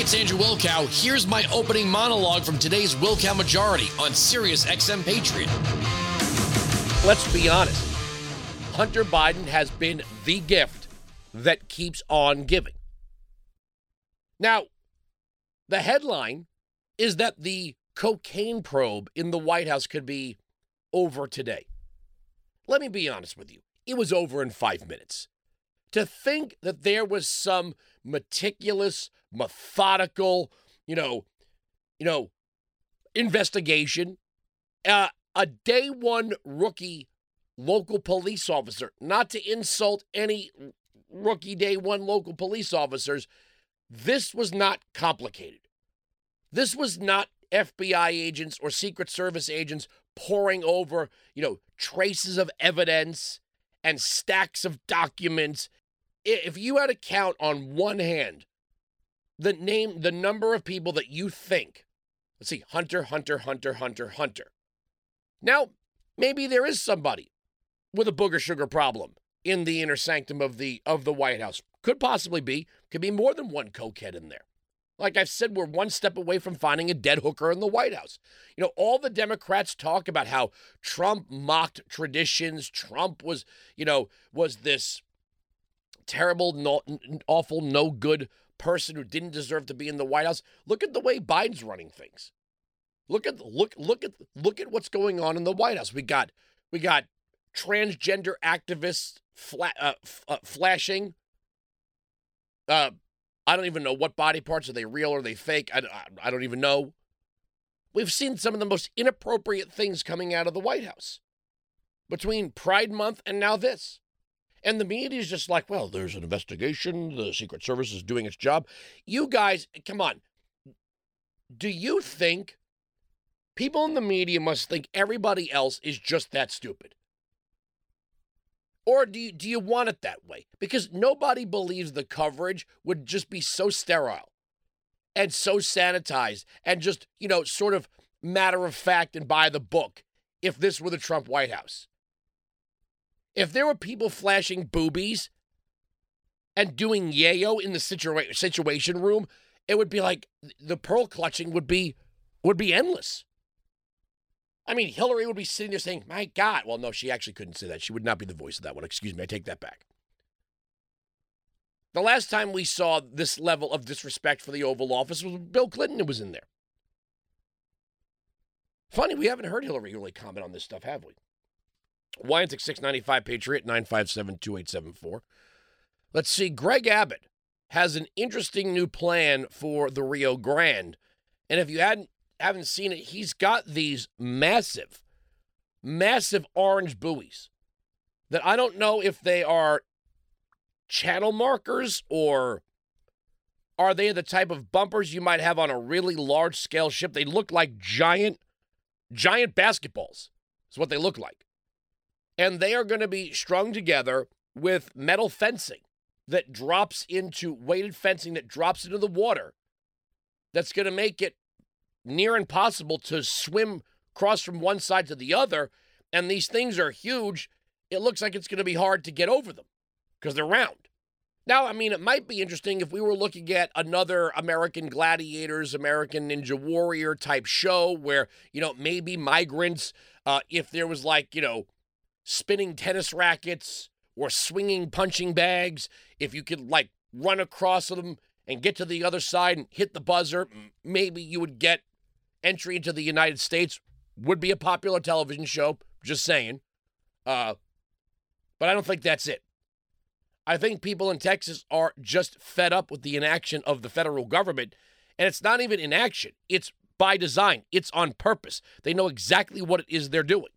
It's Andrew Wilkow. Here's my opening monologue from today's Wilkow Majority on Sirius XM Patriot. Let's be honest. Hunter Biden has been the gift that keeps on giving. Now, the headline is that the cocaine probe in the White House could be over today. Let me be honest with you. It was over in five minutes. To think that there was some meticulous, methodical, you know, you know, investigation, uh, a day one rookie local police officer, not to insult any rookie day one local police officers, this was not complicated. This was not FBI agents or Secret Service agents poring over, you know, traces of evidence and stacks of documents. If you had to count on one hand the name, the number of people that you think, let's see, Hunter, Hunter, Hunter, Hunter, Hunter. Now, maybe there is somebody with a booger sugar problem in the inner sanctum of the of the White House. Could possibly be. Could be more than one cokehead in there. Like I've said, we're one step away from finding a dead hooker in the White House. You know, all the Democrats talk about how Trump mocked traditions. Trump was, you know, was this terrible, no, awful, no good person who didn't deserve to be in the White House. Look at the way Biden's running things. Look at look look at look at what's going on in the White House. We got we got transgender activists fla- uh, f- uh, flashing uh, I don't even know what body parts are they real or they fake. I, I don't even know. We've seen some of the most inappropriate things coming out of the White House between Pride Month and now this. And the media is just like, well, there's an investigation. The Secret Service is doing its job. You guys, come on. Do you think people in the media must think everybody else is just that stupid? Or do you, do you want it that way? Because nobody believes the coverage would just be so sterile and so sanitized and just, you know, sort of matter of fact and by the book if this were the Trump White House. If there were people flashing boobies and doing yayo in the situa- situation room, it would be like the pearl clutching would be would be endless. I mean, Hillary would be sitting there saying, My God. Well, no, she actually couldn't say that. She would not be the voice of that one. Excuse me. I take that back. The last time we saw this level of disrespect for the Oval Office was Bill Clinton who was in there. Funny, we haven't heard Hillary really comment on this stuff, have we? Wyantic 695 Patriot 957 2874. Let's see. Greg Abbott has an interesting new plan for the Rio Grande. And if you hadn't haven't seen it, he's got these massive, massive orange buoys that I don't know if they are channel markers or are they the type of bumpers you might have on a really large scale ship? They look like giant, giant basketballs, is what they look like. And they are going to be strung together with metal fencing that drops into weighted fencing that drops into the water that's going to make it near impossible to swim cross from one side to the other. And these things are huge. It looks like it's going to be hard to get over them because they're round. Now, I mean, it might be interesting if we were looking at another American Gladiators, American Ninja Warrior type show where, you know, maybe migrants, uh, if there was like, you know, spinning tennis rackets or swinging punching bags, if you could like run across them and get to the other side and hit the buzzer, maybe you would get entry into the United States would be a popular television show. Just saying. Uh, but I don't think that's it. I think people in Texas are just fed up with the inaction of the federal government. And it's not even inaction, it's by design, it's on purpose. They know exactly what it is they're doing.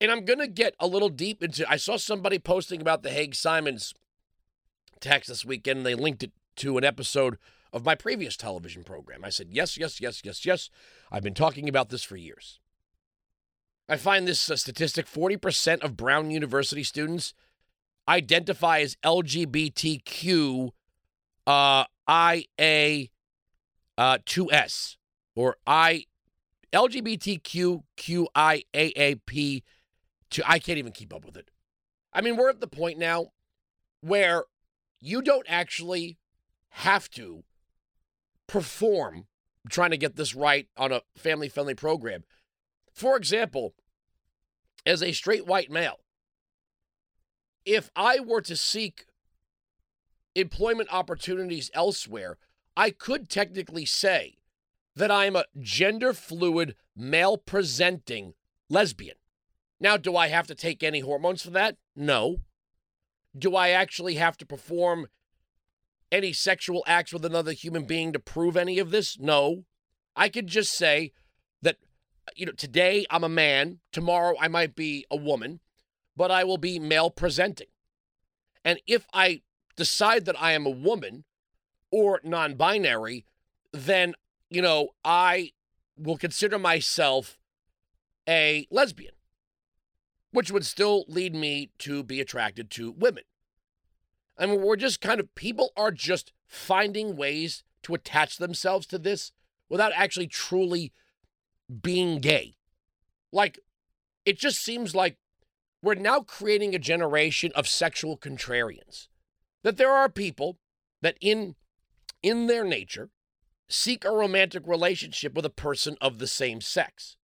And I'm going to get a little deep into I saw somebody posting about the Hague Simons text this weekend, and they linked it to an episode of my previous television program. I said, yes, yes, yes, yes, yes. I've been talking about this for years. I find this uh, statistic 40% of Brown University students identify as LGBTQ uh, IA uh, 2S or I LGBTQ QIAAP to I can't even keep up with it. I mean, we're at the point now where you don't actually have to perform trying to get this right on a family friendly program. For example, as a straight white male, if I were to seek employment opportunities elsewhere, I could technically say that I'm a gender fluid, male presenting lesbian. Now, do I have to take any hormones for that? No. Do I actually have to perform any sexual acts with another human being to prove any of this? No. I could just say that, you know, today I'm a man, tomorrow I might be a woman, but I will be male presenting. And if I decide that I am a woman or non binary, then, you know, I will consider myself a lesbian, which would still lead me to be attracted to women. I mean, we're just kind of, people are just finding ways to attach themselves to this without actually truly being gay. Like, it just seems like we're now creating a generation of sexual contrarians. That there are people that, in, in their nature, seek a romantic relationship with a person of the same sex.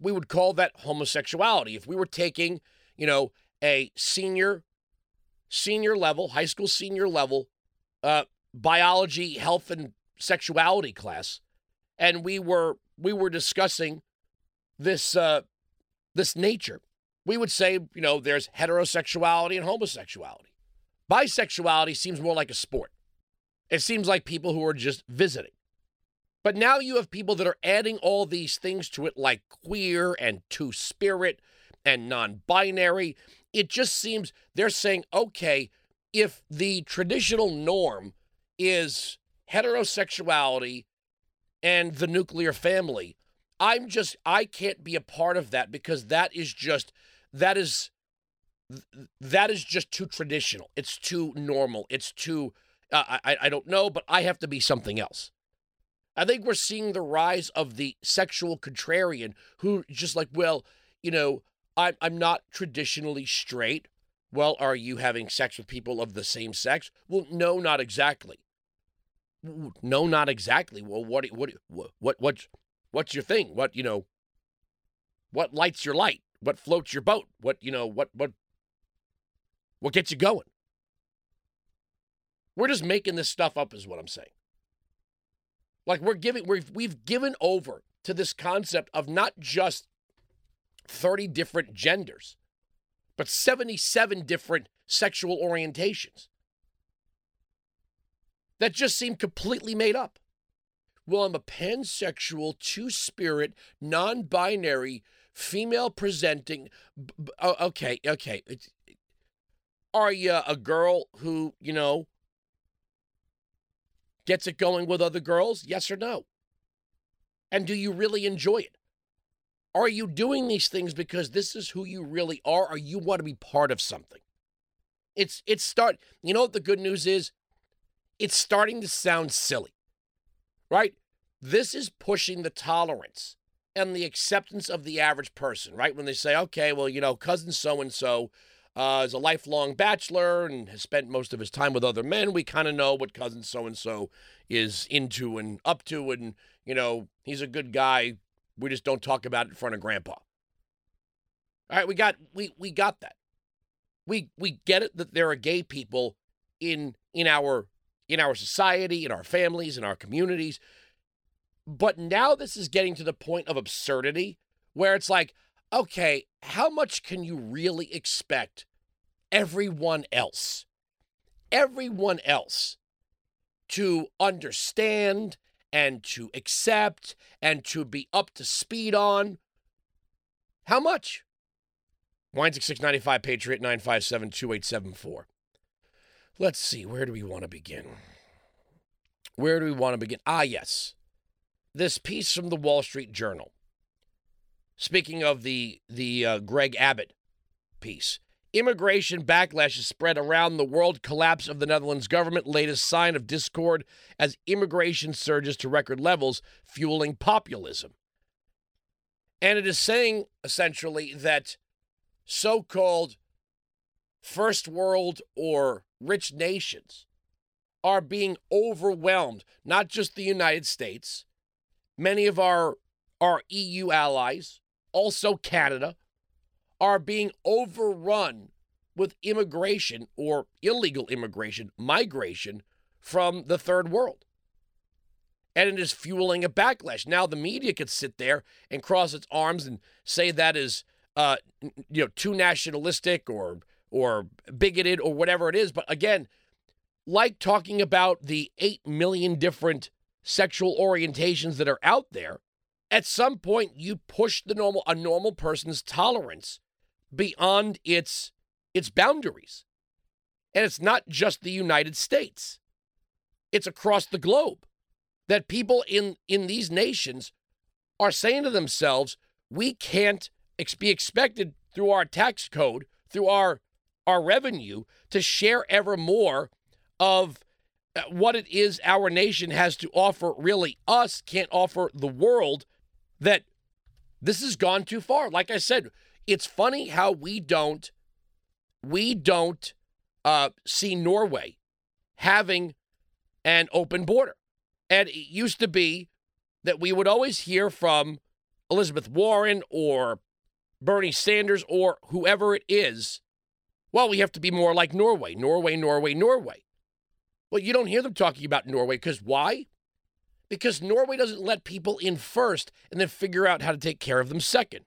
We would call that homosexuality. If we were taking, you know, a senior senior level, high school senior level uh, biology, health, and sexuality class, and we were we were discussing this uh, this nature. We would say, you know, there's heterosexuality and homosexuality. Bisexuality seems more like a sport. It seems like people who are just visiting. But now you have people that are adding all these things to it, like queer and two spirit and non binary it just seems they're saying, okay, if the traditional norm is heterosexuality and the nuclear family, I'm just, I can't be a part of that because that is just, that is, that is just too traditional. It's too normal. It's too, uh, I, I don't know, but I have to be something else. I think we're seeing the rise of the sexual contrarian who just like, well, you know, I'm, I'm not traditionally straight. Well, are you having sex with people of the same sex? Well, no, not exactly. No, not exactly. Well, what what what what what's your thing? What you know? What lights your light? What floats your boat? What you know? What what what gets you going? We're just making this stuff up, is what I'm saying. Like we're giving we've we've given over to this concept of not just 30 different genders, but 77 different sexual orientations that just seem completely made up. Well, I'm a pansexual, two spirit, non binary, female presenting. B- okay, okay. Are you a girl who, you know, gets it going with other girls? Yes or no? And do you really enjoy it? Are you doing these things because this is who you really are or you want to be part of something? It's it's start you know what the good news is? It's starting to sound silly. Right? This is pushing the tolerance and the acceptance of the average person, right? When they say, okay, well, you know, cousin so and so Uh, is a lifelong bachelor and has spent most of his time with other men, we kind of know what cousin so and so is into and up to. And, you know, he's a good guy, we just don't talk about it in front of grandpa. All right, we got we we got that. We we get it that there are gay people in in our in our society, in our families, in our communities. But now this is getting to the point of absurdity where it's like, okay, how much can you really expect everyone else? Everyone else to understand and to accept and to be up to speed on. How much? Weinzig 695 Patriot 957 2874. Let's see, where do we want to begin? Where do we want to begin? Ah, yes. This piece from the Wall Street Journal. Speaking of the the uh, Greg Abbott piece, Immigration backlash is spread around the world. Collapse of the Netherlands government, latest sign of discord as immigration surges to record levels, fueling populism. And it is saying essentially that so called first world or rich nations are being overwhelmed, not just the United States, many of our, our EU allies, also Canada, are being overrun with immigration or illegal immigration, migration from the third world. And it is fueling a backlash. Now the media could sit there and cross its arms and say that is uh, you know too nationalistic or or bigoted or whatever it is. But again, like talking about the 8 million different sexual orientations that are out there, at some point you push the normal a normal person's tolerance beyond its its boundaries. And it's not just the United States. It's across the globe that people in in these nations are saying to themselves, we can't ex- be expected through our tax code, through our our revenue to share ever more of uh, what it is our nation has to offer, really, us can't offer the world, that this has gone too far. Like I said, it's funny how we don't we don't uh, see Norway having an open border. And it used to be that we would always hear from Elizabeth Warren or Bernie Sanders or whoever it is, well, we have to be more like Norway, Norway, Norway, Norway. Well, you don't hear them talking about Norway because why? Because Norway doesn't let people in first and then figure out how to take care of them second.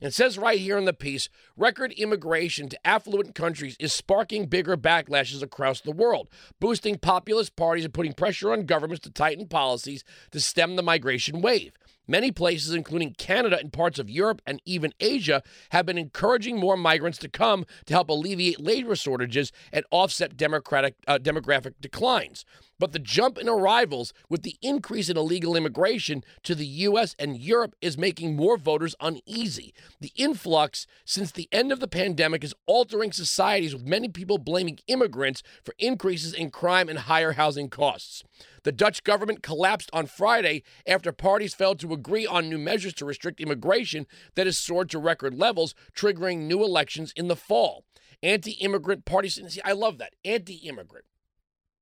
And it says right here in the piece record immigration to affluent countries is sparking bigger backlashes across the world, boosting populist parties and putting pressure on governments to tighten policies to stem the migration wave. Many places, including Canada and parts of Europe and even Asia, have been encouraging more migrants to come to help alleviate labor shortages and offset democratic, uh, demographic declines. But the jump in arrivals with the increase in illegal immigration to the U.S. and Europe is making more voters uneasy. The influx since the end of the pandemic is altering societies, with many people blaming immigrants for increases in crime and higher housing costs. The Dutch government collapsed on Friday after parties failed to agree on new measures to restrict immigration that has soared to record levels, triggering new elections in the fall. Anti immigrant parties, see, I love that. Anti immigrant.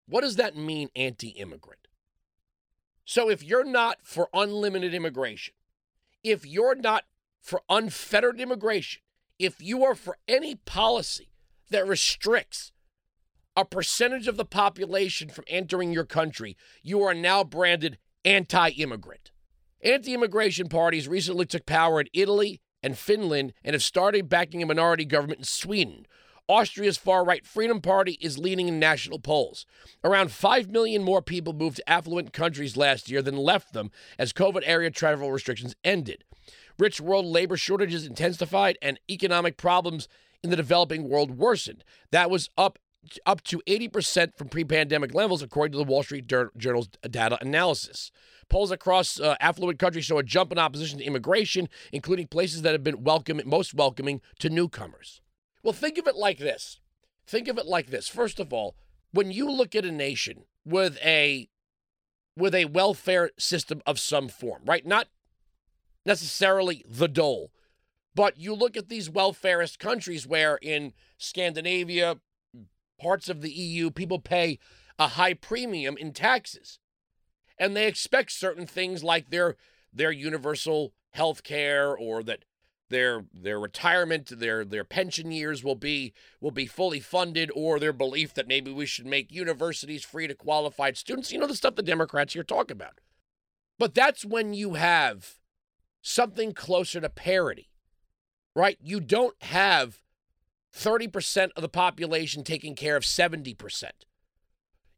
What does that mean, anti immigrant? So if you're not for unlimited immigration, if you're not for unfettered immigration, if you are for any policy that restricts a percentage of the population from entering your country, you are now branded anti immigrant. Anti immigration parties recently took power in Italy and Finland and have started backing a minority government in Sweden, Austria's far right Freedom Party is leading in national polls. Around 5 million more people moved to affluent countries last year than left them as COVID area travel restrictions ended. Rich world labor shortages intensified and economic problems in the developing world worsened. That was up up to 80% from pre-pandemic levels according to the Wall Street Journal's data analysis. Polls across uh, affluent countries show a jump in opposition to immigration, including places that have been welcome, most welcoming to newcomers. Well, think of it like this. Think of it like this. First of all, when you look at a nation with a with a welfare system of some form, right? Not necessarily the dole, but you look at these welfarist countries where in Scandinavia, parts of the EU, people pay a high premium in taxes. And they expect certain things like their their universal health care or that their their retirement, their their pension years will be will be fully funded, or their belief that maybe we should make universities free to qualified students. You know the stuff the Democrats here talk about. But that's when you have something closer to parity, right? You don't have 30% of the population taking care of 70%.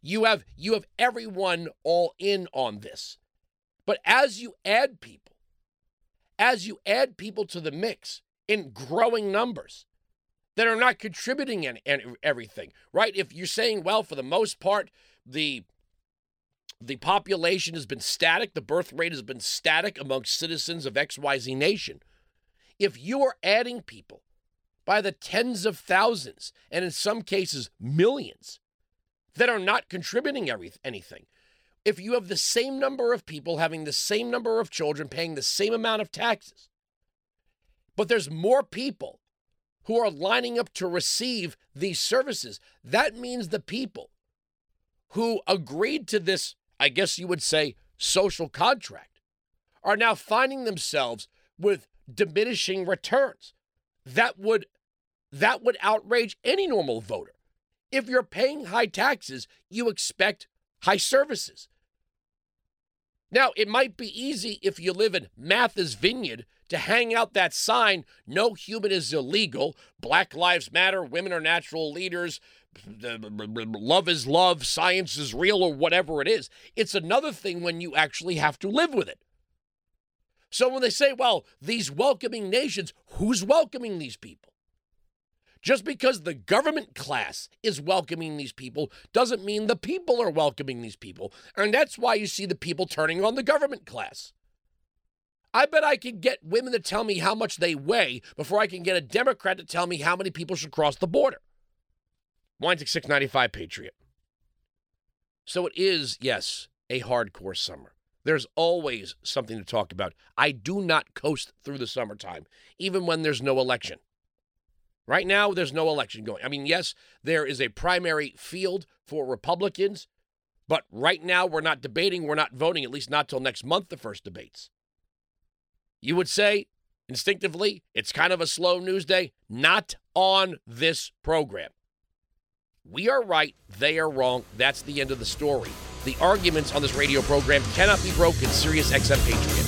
You have you have everyone all in on this. But as you add people as you add people to the mix in growing numbers that are not contributing in, in everything, right? If you're saying, well, for the most part, the the population has been static, the birth rate has been static amongst citizens of XYZ nation. If you are adding people by the tens of thousands, and in some cases, millions, that are not contributing every, anything, if you have the same number of people having the same number of children paying the same amount of taxes, but there's more people who are lining up to receive these services, that means the people who agreed to this, I guess you would say, social contract, are now finding themselves with diminishing returns. That would that would outrage any normal voter. If you're paying high taxes, you expect high services. Now, it might be easy if you live in Martha's Vineyard to hang out that sign no human is illegal, Black Lives Matter, women are natural leaders, love is love, science is real, or whatever it is. It's another thing when you actually have to live with it. So when they say, well, these welcoming nations, who's welcoming these people? Just because the government class is welcoming these people doesn't mean the people are welcoming these people. And that's why you see the people turning on the government class. I bet I can get women to tell me how much they weigh before I can get a Democrat to tell me how many people should cross the border. Weinzig 695 Patriot. So it is, yes, a hardcore summer. There's always something to talk about. I do not coast through the summertime, even when there's no election. Right now, there's no election going. I mean, yes, there is a primary field for Republicans, but right now we're not debating, we're not voting, at least not till next month, the first debates. You would say instinctively, it's kind of a slow news day. Not on this program. We are right, they are wrong. That's the end of the story. The arguments on this radio program cannot be broken. Sirius XM Patriot.